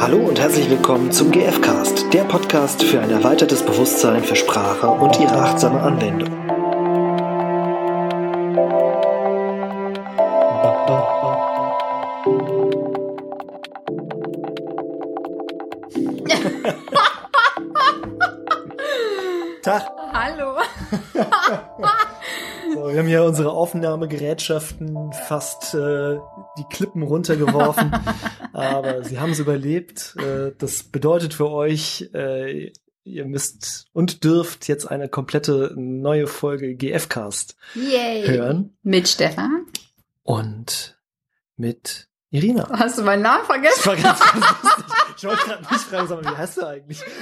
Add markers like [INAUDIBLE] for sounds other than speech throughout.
Hallo und herzlich willkommen zum GFcast, der Podcast für ein erweitertes Bewusstsein für Sprache und ihre achtsame Anwendung. [LAUGHS] Tag. Hallo. [LAUGHS] So, wir haben hier unsere Aufnahmegerätschaften fast äh, die Klippen runtergeworfen, [LAUGHS] aber sie haben es überlebt. Äh, das bedeutet für euch, äh, ihr müsst und dürft jetzt eine komplette neue Folge GFcast Yay. hören Mit Stefan. und mit Irina. Hast du meinen Namen Das vergessen? war ganz, ganz lustig. Ich wollte gerade nicht fragen, mal, wie heißt du eigentlich? [LAUGHS]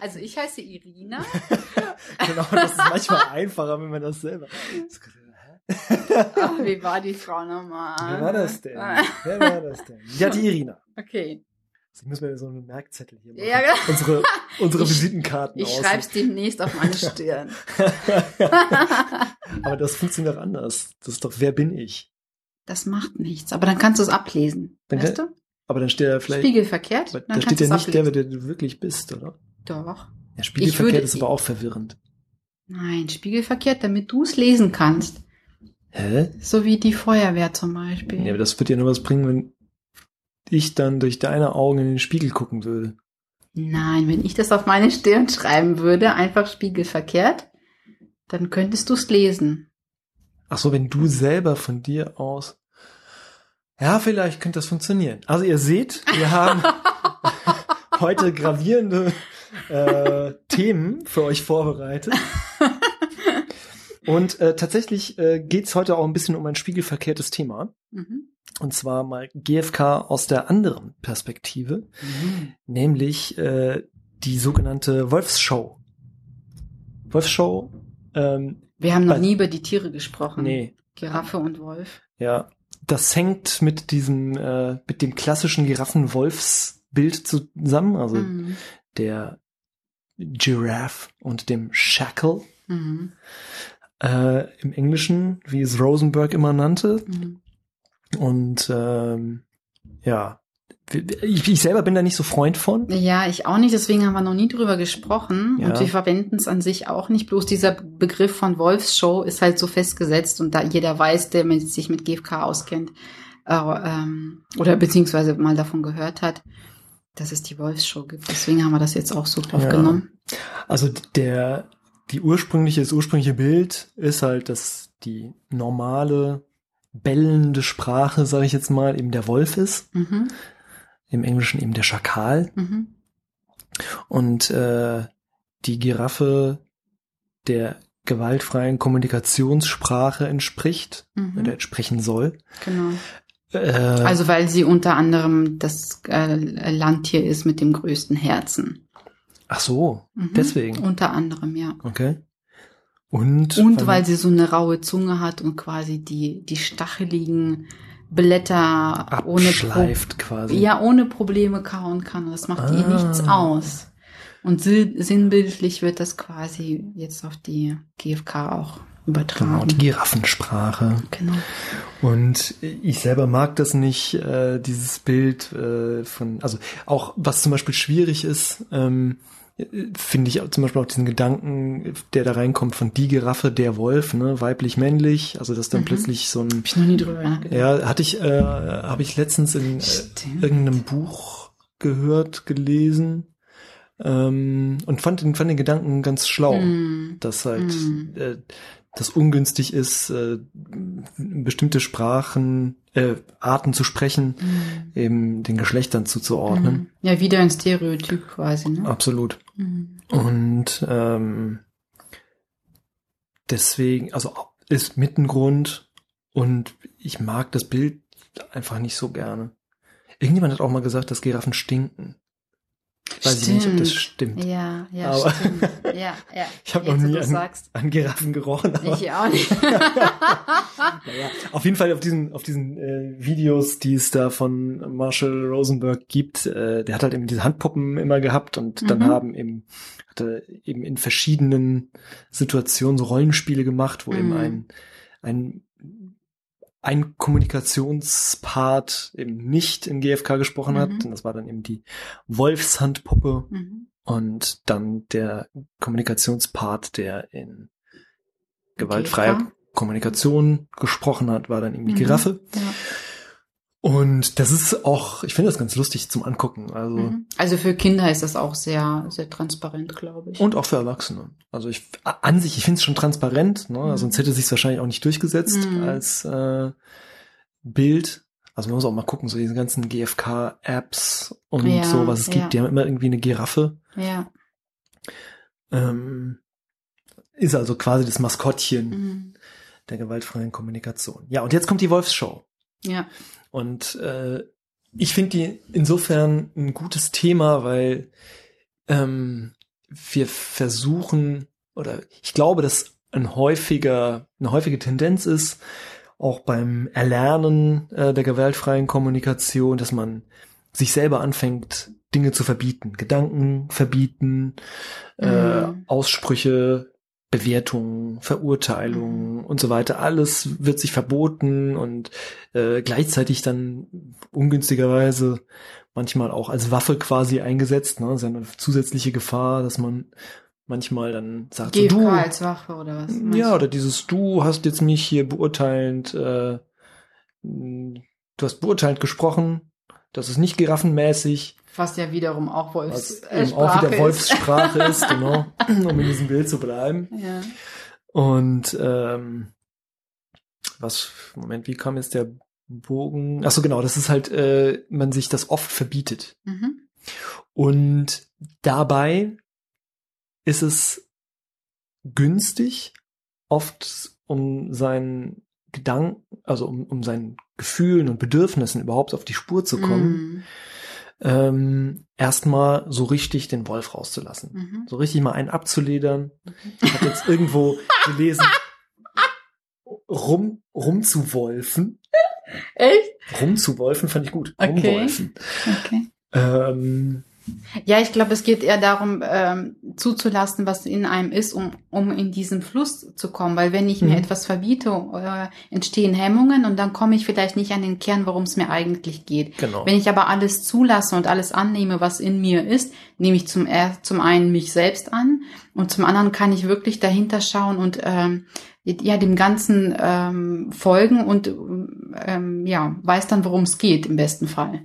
Also ich heiße Irina. [LAUGHS] Genau, das ist manchmal einfacher, wenn man das selber. Ach, [LAUGHS] wie war die Frau nochmal? Wer war das denn? Wer war das denn? Ja, die Irina. Okay. Ich muss mir so einen Merkzettel hier machen. Ja, genau. Unsere, unsere [LAUGHS] Ich- Visitenkarten Ich aus. schreib's demnächst auf meine Stirn. [LAUGHS] Aber das funktioniert doch anders. Das ist doch, wer bin ich? Das macht nichts, aber dann kannst du es ablesen. Dann weißt kann- du? Aber dann steht da vielleicht, Spiegelverkehrt. dann da steht ja nicht der, ablesen. der du wirklich bist, oder? Doch. Ja, Spiegelverkehrt würde- ist aber auch verwirrend. Nein, spiegelverkehrt, damit du es lesen kannst. Hä? So wie die Feuerwehr zum Beispiel. Ja, aber das wird ja nur was bringen, wenn ich dann durch deine Augen in den Spiegel gucken würde. Nein, wenn ich das auf meine Stirn schreiben würde, einfach spiegelverkehrt, dann könntest du es lesen. Ach so, wenn du selber von dir aus. Ja, vielleicht könnte das funktionieren. Also ihr seht, wir haben [LAUGHS] heute gravierende äh, Themen für euch vorbereitet. [LAUGHS] Und äh, tatsächlich äh, geht's heute auch ein bisschen um ein spiegelverkehrtes Thema. Mhm. Und zwar mal GFK aus der anderen Perspektive, nämlich äh, die sogenannte Wolfsshow. Wolfsshow, ähm, Wir haben noch nie über die Tiere gesprochen. nee, Giraffe und Wolf. Ja, das hängt mit diesem, äh, mit dem klassischen Giraffen-Wolfs-Bild zusammen, also Mhm. der Giraffe und dem Shackle. Mhm. Äh, Im Englischen, wie es Rosenberg immer nannte. Mhm. Und ähm, ja, ich, ich selber bin da nicht so Freund von. Ja, ich auch nicht, deswegen haben wir noch nie drüber gesprochen Ja. und wir verwenden es an sich auch nicht. Bloß dieser Begriff von Wolfsshow ist halt so festgesetzt und da jeder weiß, der mit, sich mit GFK auskennt äh, ähm, oder beziehungsweise mal davon gehört hat, dass es die Wolfsshow gibt. Deswegen haben wir das jetzt auch so aufgenommen. Also der, die ursprüngliche, das ursprüngliche Bild ist halt, dass die normale bellende Sprache, sage ich jetzt mal, eben der Wolf ist. Mhm. Im Englischen eben der Schakal. Mhm. und äh, die Giraffe der gewaltfreien Kommunikationssprache entspricht Mhm. oder entsprechen soll. Genau. Äh, Also weil sie unter anderem das äh, Landtier ist mit dem größten Herzen. Ach so, Mhm. deswegen. Unter anderem, ja. Okay. Und, Und weil sie so eine raue Zunge hat und quasi die, die stacheligen Blätter ohne, abschleift Pro quasi. ja, ohne Probleme kauen kann. Das macht ihr Ah. nichts aus. Und sinnbildlich wird das quasi jetzt auf die GfK auch Genau, übertragen. die Giraffensprache. Genau. Und ich selber mag das nicht, äh, dieses Bild äh, von, also auch was zum Beispiel schwierig ist, ähm, finde ich auch zum Beispiel auch diesen Gedanken, der da reinkommt von die Giraffe, der Wolf, ne, weiblich-männlich, also dass dann Mhm. plötzlich so ein, Hab ich noch nie drüber nachgedacht. ja, hatte ich, äh, habe ich letztens in äh, Stimmt. irgendeinem Buch gehört, gelesen ähm, und fand den, fand den Gedanken ganz schlau Hm. dass halt Mhm. äh, das ungünstig ist, äh, bestimmte Sprachen, äh, Arten zu sprechen, Hm. eben den Geschlechtern zuzuordnen. Hm. Ja, wieder ein Stereotyp quasi, ne? Absolut. Hm. Und ähm, deswegen, also ist mit ein Grund und ich mag das Bild einfach nicht so gerne. Irgendjemand hat auch mal gesagt, dass Giraffen stinken. Weiß ich nicht, ob das stimmt. Ja, ja, Aber- stimmt. Ja, [LAUGHS] ja. Ich habe noch nie an, sagst. an Giraffen gerochen, aber Ich auch nicht. [LAUGHS] Naja, auf jeden Fall auf diesen, auf diesen äh, Videos, die es da von Marshall Rosenberg gibt, äh, der hat halt eben diese Handpuppen immer gehabt und dann Mhm. haben eben, hat er eben in verschiedenen Situationen so Rollenspiele gemacht, wo eben Mhm. ein, ein ein Kommunikationspart eben nicht in GFK gesprochen hat. Mhm. Und das war dann eben die Wolfshandpuppe Mhm. und dann der Kommunikationspart, der in gewaltfreier GFK? Kommunikation gesprochen hat, war dann eben die Mhm. Giraffe. Ja. Und das ist auch, ich finde das ganz lustig zum Angucken. Also Mhm. Also für Kinder ist das auch sehr, sehr transparent, glaube ich. und auch für Erwachsene. Also ich an sich, ich finde es schon transparent, ne? Mhm. sonst hätte es sich wahrscheinlich auch nicht durchgesetzt Mhm. als äh, Bild. Also man muss auch mal gucken, so diese ganzen GFK-Apps und Ja, so, was es gibt. ja. Die haben immer irgendwie eine Giraffe. ja. Ähm, ist also quasi das Maskottchen Mhm. der gewaltfreien Kommunikation. Ja, und jetzt kommt die Wolfsshow. Ja. Und äh, ich finde die insofern ein gutes Thema, weil ähm, wir versuchen, oder ich glaube, dass ein häufiger, eine häufige Tendenz ist, auch beim Erlernen äh, der gewaltfreien Kommunikation, dass man sich selber anfängt, Dinge zu verbieten, Gedanken verbieten, äh, Mhm. Aussprüche, Bewertungen, Verurteilungen und so weiter. Alles wird sich verboten und äh, gleichzeitig dann ungünstigerweise manchmal auch als Waffe quasi eingesetzt. Ne? Das ist ja eine zusätzliche Gefahr, dass man manchmal dann sagt, so, GFK du, als Waffe oder was? meinst ja, oder dieses Du hast jetzt mich hier beurteilend, äh, du hast beurteilend gesprochen, das ist nicht giraffenmäßig, Was ja wiederum auch Wolfs was äh, eben auch wieder Sprache Wolfssprache [LAUGHS] ist, genau, um in diesem Bild zu bleiben. Ja. Und ähm, was, Moment, wie kam jetzt der Bogen? Ach so, genau, das ist halt, äh, man sich das oft verbietet. Mhm. Und dabei ist es günstig, oft um seinen Gedanken, also um, um seinen Gefühlen und Bedürfnissen überhaupt auf die Spur zu kommen, Mhm. Ähm, erstmal so richtig den Wolf rauszulassen. Mhm. So richtig mal einen abzuledern. Ich habe jetzt irgendwo [LAUGHS] gelesen, rum, rumzuwolfen. Echt? Rumzuwolfen fand ich gut. Okay. Rumwolfen. Okay. Ähm, Ja, ich glaube, es geht eher darum, ähm, zuzulassen, was in einem ist, um, um in diesen Fluss zu kommen. Weil wenn ich mir Mhm. etwas verbiete, äh, entstehen Hemmungen und dann komme ich vielleicht nicht an den Kern, worum es mir eigentlich geht. genau. Wenn ich aber alles zulasse und alles annehme, was in mir ist, nehme ich zum, er- zum einen mich selbst an und zum anderen kann ich wirklich dahinter schauen und ähm, ja dem Ganzen ähm, folgen und ähm, ja weiß dann, worum es geht im besten Fall.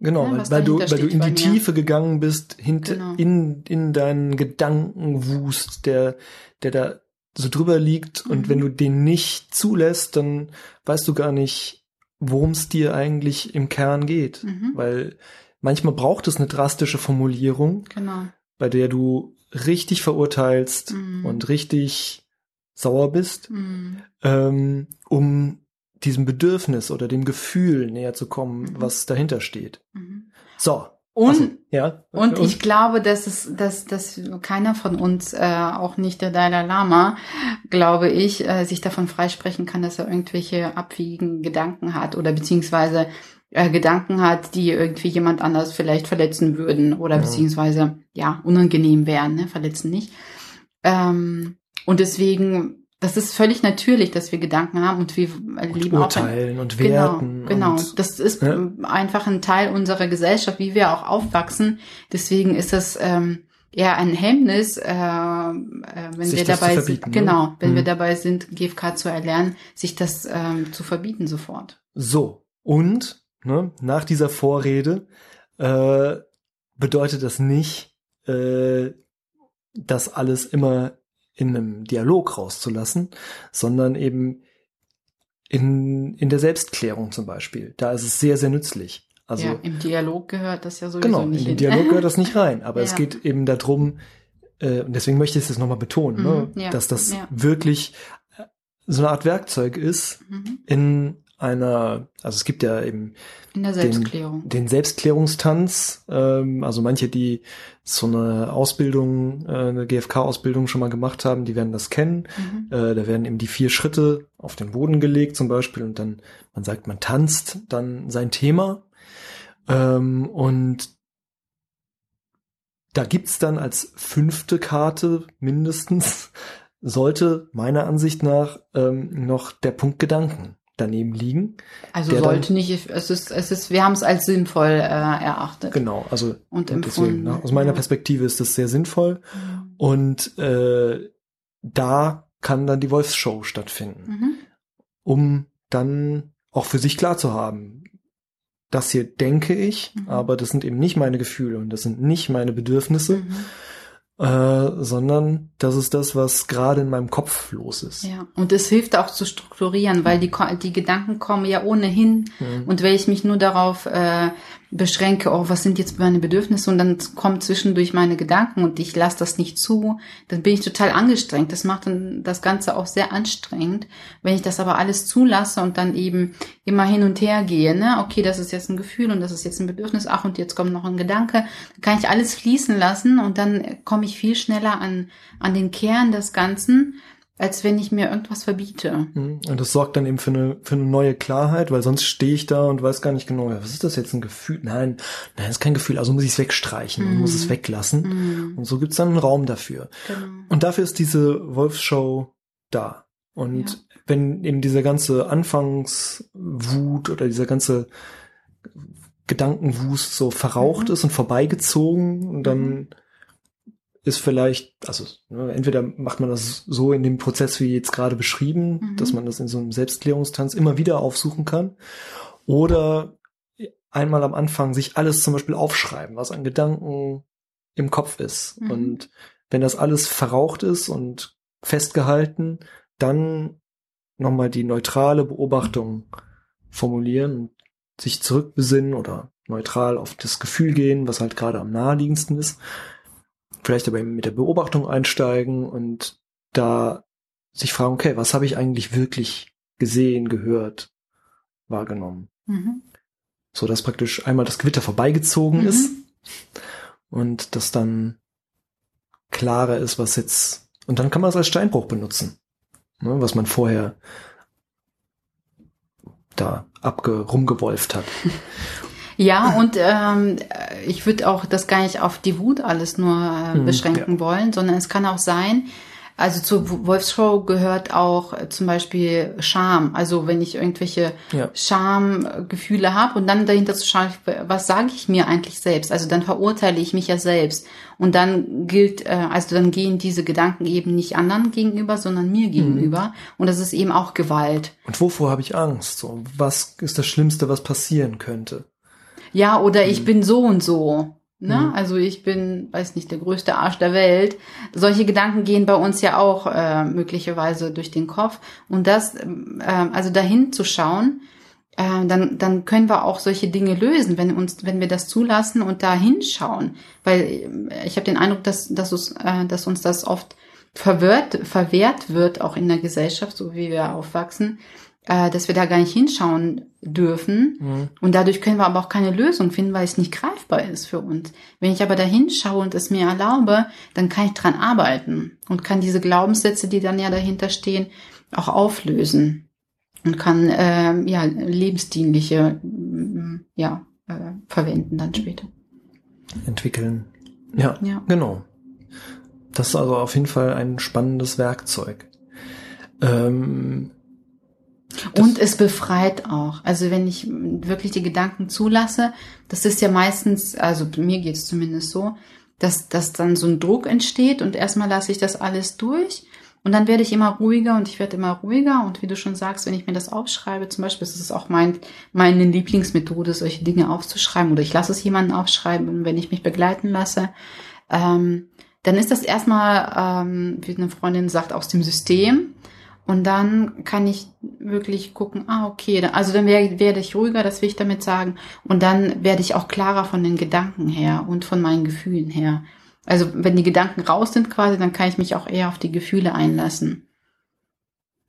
Genau, Ja, weil, was weil du, weil du in die. Tiefe gegangen bist, hinter, Genau. in, in deinen Gedankenwust, der, der da so drüber liegt. Und Mhm. wenn du den nicht zulässt, dann weißt du gar nicht, worum es dir eigentlich im Kern geht. Mhm. Weil manchmal braucht es eine drastische Formulierung, Genau. bei der du richtig verurteilst Mhm. und richtig sauer bist, Mhm. ähm, um diesem Bedürfnis oder dem Gefühl näher zu kommen, Mhm. was dahinter steht. Mhm. So. Und Ach so, ja. Und ich glaube, dass es, dass, dass keiner von uns, äh, auch nicht der Dalai Lama, glaube ich, äh, sich davon freisprechen kann, dass er irgendwelche abwiegigen Gedanken hat oder beziehungsweise äh, Gedanken hat, die irgendwie jemand anders vielleicht verletzen würden oder Ja. beziehungsweise ja unangenehm wären, ne? verletzen nicht. Ähm, und deswegen, das ist völlig natürlich, dass wir Gedanken haben und wir und lieben auch urteilen und Genau, werten. genau. Und, das ist ähm, einfach ein Teil unserer Gesellschaft, wie wir auch aufwachsen. Deswegen ist das ähm, eher ein Hemmnis, äh, äh, wenn Sich wir das zu dabei verbieten, sind, ne? genau, wenn wir Mhm. dabei sind, GFK zu erlernen, sich das ähm, zu verbieten sofort. so. Und ne, nach dieser Vorrede äh, bedeutet das nicht, äh, das alles immer in einem Dialog rauszulassen, sondern eben in, in der Selbstklärung zum Beispiel. Da ist es sehr, sehr nützlich. Also ja, im Dialog gehört das ja sowieso Genau, in nicht den hin. Dialog gehört das nicht [LAUGHS] rein. Aber es Ja. geht eben darum, äh, und deswegen möchte ich es nochmal betonen, ne, Mhm, ja, dass das ja. wirklich so eine Art Werkzeug ist Mhm. in einer, also es gibt ja eben In der Selbstklärung. den Selbstklärungstanz, ähm, also manche, die so eine Ausbildung, äh, eine GFK-Ausbildung schon mal gemacht haben, die werden das kennen. Mhm. Äh, da werden eben die vier Schritte auf den Boden gelegt zum Beispiel und dann, man sagt, man tanzt dann sein Thema. Ähm, und da gibt's dann als fünfte Karte mindestens, sollte meiner Ansicht nach ähm, noch der Punkt Gedanken daneben liegen. Also sollte dann- nicht, es ist, es ist, wir haben es als sinnvoll äh, erachtet. Genau, also Und deswegen, empfunden. ne, aus meiner Ja. Perspektive ist das sehr sinnvoll. Mhm. Und äh, da kann dann die Wolfsshow stattfinden, Mhm. um dann auch für sich klar zu haben, das hier denke ich, Mhm. aber das sind eben nicht meine Gefühle und das sind nicht meine Bedürfnisse, Mhm. Äh, sondern das ist das, was gerade in meinem Kopf los ist. Ja, und es hilft auch zu strukturieren, weil die, die Gedanken kommen ja ohnehin. Mhm. Und wenn ich mich nur darauf äh, beschränke, oh, was sind jetzt meine Bedürfnisse und dann kommen zwischendurch meine Gedanken und ich lasse das nicht zu, dann bin ich total angestrengt. Das macht dann das Ganze auch sehr anstrengend. Wenn ich das aber alles zulasse und dann eben immer hin und her gehe, ne, okay, das ist jetzt ein Gefühl und das ist jetzt ein Bedürfnis, ach und jetzt kommt noch ein Gedanke, dann kann ich alles fließen lassen und dann komme ich viel schneller an, an den Kern des Ganzen, als wenn ich mir irgendwas verbiete. Mhm. Und das sorgt dann eben für eine, für eine neue Klarheit, weil sonst stehe ich da und weiß gar nicht genau, was ist das jetzt ein Gefühl? Nein, nein, das ist kein Gefühl, also muss ich es wegstreichen, Mhm. muss es weglassen. Mhm. Und so gibt's dann einen Raum dafür. Genau. Und dafür ist diese Wolfsshow da. Und Ja. wenn eben dieser ganze Anfangswut oder dieser ganze Gedankenwust so verraucht Mhm. ist und vorbeigezogen, und dann Mhm. Ist vielleicht, also ne, entweder macht man das so in dem Prozess wie jetzt gerade beschrieben, Mhm. dass man das in so einem Selbstklärungstanz immer wieder aufsuchen kann, oder einmal am Anfang sich alles zum Beispiel aufschreiben, was an Gedanken im Kopf ist. Mhm. Und wenn das alles verraucht ist und festgehalten, dann nochmal die neutrale Beobachtung formulieren und sich zurückbesinnen oder neutral auf das Gefühl gehen, was halt gerade am naheliegendsten ist. Vielleicht aber mit der Beobachtung einsteigen und da sich fragen, okay, was habe ich eigentlich wirklich gesehen, gehört, wahrgenommen? Mhm. So dass praktisch einmal das Gewitter vorbeigezogen Mhm. ist und das dann klarer ist, was jetzt, und dann kann man es als Steinbruch benutzen, ne, was man vorher da abge rumgewolft hat. [LAUGHS] Ja, und ähm, ich würde auch das gar nicht auf die Wut alles nur äh, Mhm, beschränken wollen, sondern es kann auch sein, also zur Wolfshow gehört auch äh, zum Beispiel Scham. Also wenn ich irgendwelche Ja. Schamgefühle habe und dann dahinter zu schauen, was sage ich mir eigentlich selbst? Also dann verurteile ich mich ja selbst. Und dann gilt, äh, also dann gehen diese Gedanken eben nicht anderen gegenüber, sondern mir gegenüber. Und das ist eben auch Gewalt. Und wovor habe ich Angst? So, was ist das Schlimmste, was passieren könnte? Ja, oder ich bin so und so. Ne? Mhm. Also ich bin, weiß nicht, der größte Arsch der Welt. Solche Gedanken gehen bei uns ja auch äh, möglicherweise durch den Kopf. Und das, ähm, äh, also dahin zu schauen, äh, dann, dann können wir auch solche Dinge lösen, wenn uns, wenn wir das zulassen und da hinschauen. Weil äh, ich habe den Eindruck, dass, dass, uns, äh, dass uns das oft verwehrt, verwehrt wird, auch in der Gesellschaft, so wie wir aufwachsen, äh, dass wir da gar nicht hinschauen dürfen. Mhm. Und dadurch können wir aber auch keine Lösung finden, weil es nicht greifbar ist für uns. Wenn ich aber da hinschaue und es mir erlaube, dann kann ich dran arbeiten und kann diese Glaubenssätze, die dann ja dahinter stehen, auch auflösen und kann ähm, ja lebensdienliche mm, ja äh, verwenden dann später. Entwickeln. Ja, Ja. genau. Das ist also auf jeden Fall ein spannendes Werkzeug. Ähm, Und es befreit auch. Also wenn ich wirklich die Gedanken zulasse, das ist ja meistens, also mir geht es zumindest so, dass, dass dann so ein Druck entsteht und erstmal lasse ich das alles durch und dann werde ich immer ruhiger und ich werde immer ruhiger und wie du schon sagst, wenn ich mir das aufschreibe, zum Beispiel, ist auch mein, meine Lieblingsmethode, solche Dinge aufzuschreiben oder ich lasse es jemanden aufschreiben, wenn ich mich begleiten lasse, ähm, dann ist das erstmal, ähm, wie eine Freundin sagt, aus dem System. Und dann kann ich wirklich gucken, ah, okay, also dann werde werde ich ruhiger, das will ich damit sagen. Und dann werde ich auch klarer von den Gedanken her und von meinen Gefühlen her. Also wenn die Gedanken raus sind quasi, dann kann ich mich auch eher auf die Gefühle einlassen.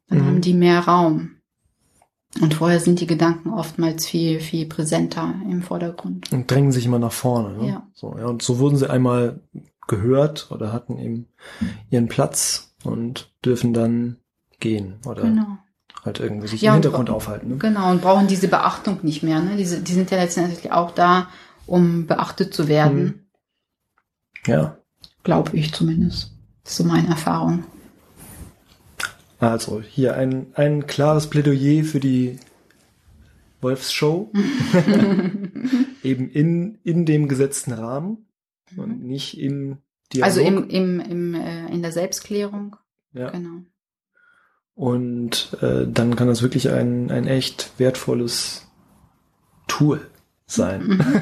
Dann Mhm. haben die mehr Raum. Und vorher sind die Gedanken oftmals viel, viel präsenter im Vordergrund. und drängen sich immer nach vorne. Ne? Ja. So, ja. Und so wurden sie einmal gehört oder hatten eben ihren Platz und dürfen dann gehen oder Genau. halt irgendwie sich Ja, im und Hintergrund aufhalten. Ne? Genau, und brauchen diese Beachtung nicht mehr. Ne? Diese, die sind ja letztendlich auch da, um beachtet zu werden. Mhm. Ja. Glaube ich zumindest. Das ist so meine Erfahrung. Also hier ein, ein klares Plädoyer für die Wolfsshow. [LAUGHS] Eben in, in dem gesetzten Rahmen und nicht im Dialog. Also im, im, im, äh, in der Selbstklärung. ja. Genau. Und äh, dann kann das wirklich ein, ein echt wertvolles Tool sein. Mhm. [LAUGHS]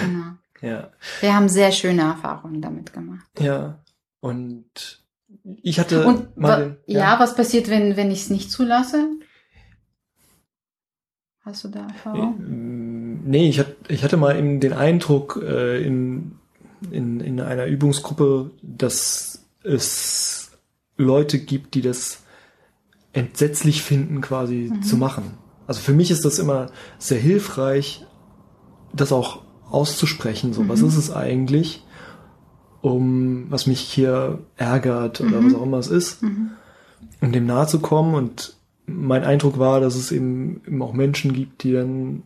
genau. ja. Wir haben sehr schöne Erfahrungen damit gemacht. Ja. Und ich hatte Und mal den, ja. was passiert, wenn, wenn ich es nicht zulasse? Hast du da Erfahrung? Ähm, Nee, ich hatte, ich hatte mal eben den Eindruck äh, in, in, in einer Übungsgruppe, dass es Leute gibt, die das entsetzlich finden, quasi Mhm. zu machen. Also für mich ist das immer sehr hilfreich, das auch auszusprechen. So, was Mhm. ist es eigentlich, um was mich hier ärgert oder Mhm. was auch immer es ist, Mhm. um dem nahe zu kommen. Und mein Eindruck war, dass es eben, eben auch Menschen gibt, die dann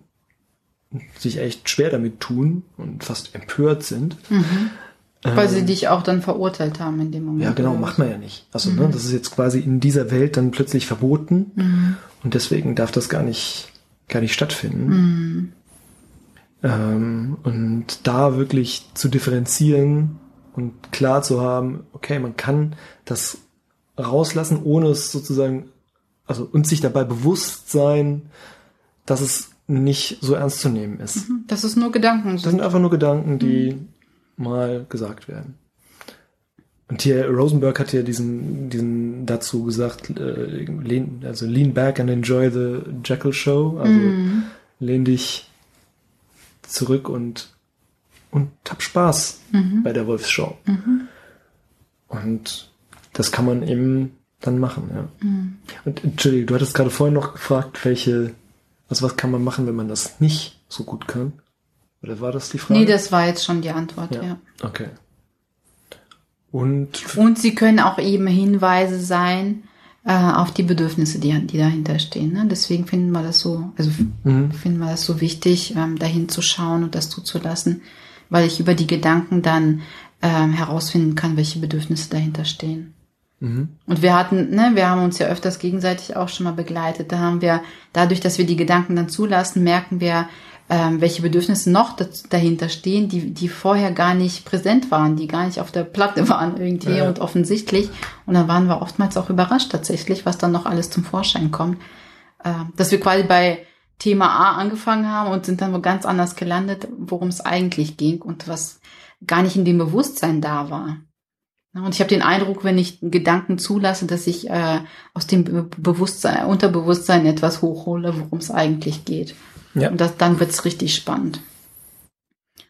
sich echt schwer damit tun und fast empört sind. Mhm. Weil sie Ähm, dich auch dann verurteilt haben in dem Moment. ja, genau, macht man ja nicht. Also, ne, das ist jetzt quasi in dieser Welt dann plötzlich verboten Mhm. und deswegen darf das gar nicht, gar nicht stattfinden. Mhm. Ähm, und da wirklich zu differenzieren und klar zu haben, okay, man kann das rauslassen, ohne es sozusagen, also und sich dabei bewusst sein, dass es nicht so ernst zu nehmen ist. Das ist nur Gedanken. Das sind einfach nur Gedanken, die mal gesagt werden. Und hier Rosenberg hat ja diesen, diesen dazu gesagt, äh, lean, also lean back and enjoy the Jackal Show. Also Mhm. lehn dich zurück und, und hab Spaß Mhm. bei der Wolfsshow. Mhm. Und das kann man eben dann machen, ja. Mhm. Und Entschuldigung, du hattest gerade vorhin noch gefragt, welche, also was kann man machen, wenn man das nicht so gut kann? Oder war das die Frage? Nee, das war jetzt schon die Antwort, Ja. ja. Okay. Und Und sie können auch eben Hinweise sein äh, auf die Bedürfnisse, die, die dahinter stehen. Ne? Deswegen finden wir das so, also mhm. finden wir das so wichtig, ähm, dahin zu schauen und das zuzulassen, weil ich über die Gedanken dann ähm, herausfinden kann, welche Bedürfnisse dahinter stehen. Mhm. Und wir hatten, ne, wir haben uns ja öfters gegenseitig auch schon mal begleitet. Da haben wir, dadurch, dass wir die Gedanken dann zulassen, merken wir, ähm, welche Bedürfnisse noch dahinter stehen, die, die vorher gar nicht präsent waren, die gar nicht auf der Platte [LAUGHS] waren irgendwie Ja. und offensichtlich. Und dann waren wir oftmals auch überrascht tatsächlich, was dann noch alles zum Vorschein kommt. Ähm, dass wir quasi bei Thema A angefangen haben und sind dann wo ganz anders gelandet, worum es eigentlich ging und was gar nicht in dem Bewusstsein da war. Ja, Und ich habe den Eindruck, wenn ich Gedanken zulasse, dass ich äh, aus dem Be Bewusstsein, Unterbewusstsein etwas hochhole, worum es eigentlich geht. Ja. Und das, dann wird's richtig spannend.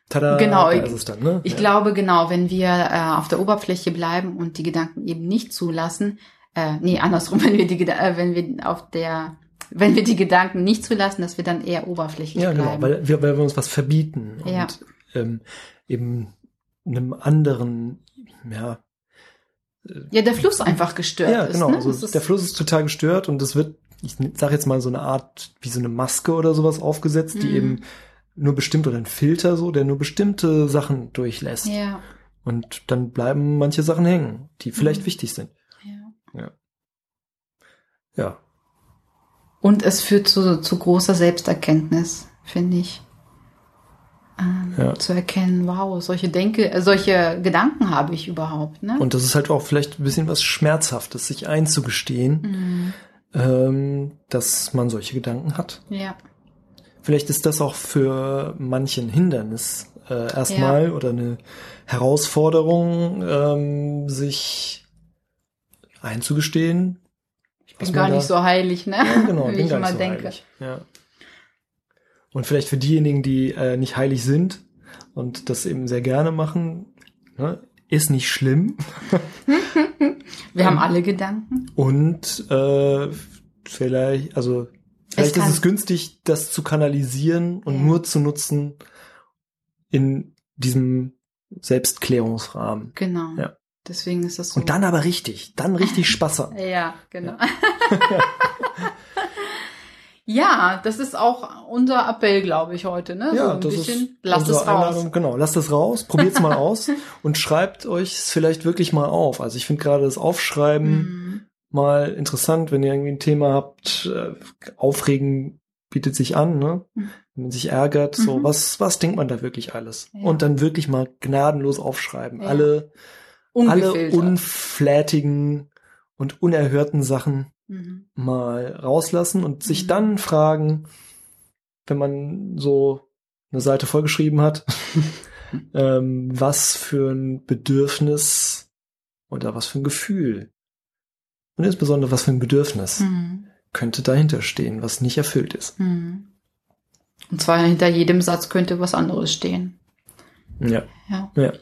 Tada, Genau, da ich- ist es dann, ne? Ich ja. glaube, genau, wenn wir äh, auf der Oberfläche bleiben und die Gedanken eben nicht zulassen, äh, nee, andersrum, [LAUGHS] wenn wir die äh, wenn wir auf der wenn wir die Gedanken nicht zulassen, dass wir dann eher oberflächlich Ja, genau, bleiben. weil wir, weil wir uns was verbieten Ja. und ähm, eben einem anderen, ja, ja, der Fluss einfach gestört ja, ist. genau. Ne? Also der Fluss ist total gestört und es wird, ich sage jetzt mal so eine Art wie so eine Maske oder sowas aufgesetzt, die Mhm. eben nur bestimmt oder ein Filter so, der nur bestimmte Sachen durchlässt. ja, Und dann bleiben manche Sachen hängen, die vielleicht Mhm. wichtig sind. ja. Ja. Und es führt zu, zu großer Selbsterkenntnis, finde ich. Ähm, Ja. Zu erkennen, wow, solche Denke, äh, solche Gedanken habe ich überhaupt, ne? Und das ist halt auch vielleicht ein bisschen was Schmerzhaftes, sich einzugestehen, Mhm. Ähm, dass man solche Gedanken hat. Ja. Vielleicht ist das auch für manchen Hindernis äh, erstmal oder eine Herausforderung, ähm, sich einzugestehen. Ich bin gar nicht so heilig, ne? Ja, genau, [LAUGHS] Wie bin ich gar immer nicht so denke. heilig. Ja. Und vielleicht für diejenigen, die äh, nicht heilig sind und das eben sehr gerne machen, ne, ist nicht schlimm. [LAUGHS] Wir haben alle Gedanken. Und äh, vielleicht, also vielleicht ist kann- es günstig, das zu kanalisieren und Ja. nur zu nutzen in diesem Selbstklärungsrahmen. Genau. Ja. Deswegen ist das so. Und dann aber richtig, dann richtig [LAUGHS] Spaß haben. Ja, genau. ja, [LAUGHS] das ist auch unser Appell, glaube ich, heute, ne? so ein bisschen. Lasst unsere es raus. Einladung. Genau, lasst es raus, probiert's mal [LAUGHS] aus und schreibt euch es vielleicht wirklich mal auf. Also ich finde gerade das Aufschreiben Mhm. mal interessant, wenn ihr irgendwie ein Thema habt, äh, aufregen bietet sich an, ne? Mhm. Wenn man sich ärgert, so, Mhm. was, was denkt man da wirklich alles? Ja. Und dann wirklich mal gnadenlos aufschreiben. Ja. Alle, alle unflätigen und unerhörten Sachen Mhm. mal rauslassen und sich Mhm. dann fragen, wenn man so eine Seite vollgeschrieben hat, [LAUGHS] ähm, was für ein Bedürfnis oder was für ein Gefühl und insbesondere was für ein Bedürfnis Mhm. könnte dahinter stehen, was nicht erfüllt ist. Mhm. Und zwar hinter jedem Satz könnte was anderes stehen. Ja. Ja. Ja.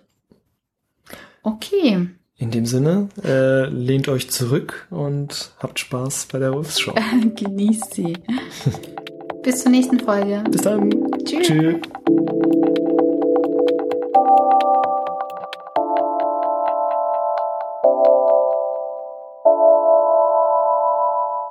Okay. In dem Sinne, äh, lehnt euch zurück und habt Spaß bei der Wolfsschau. [LAUGHS] Genießt sie. [LAUGHS] Bis zur nächsten Folge. Bis dann. Tschüss. Tschüss.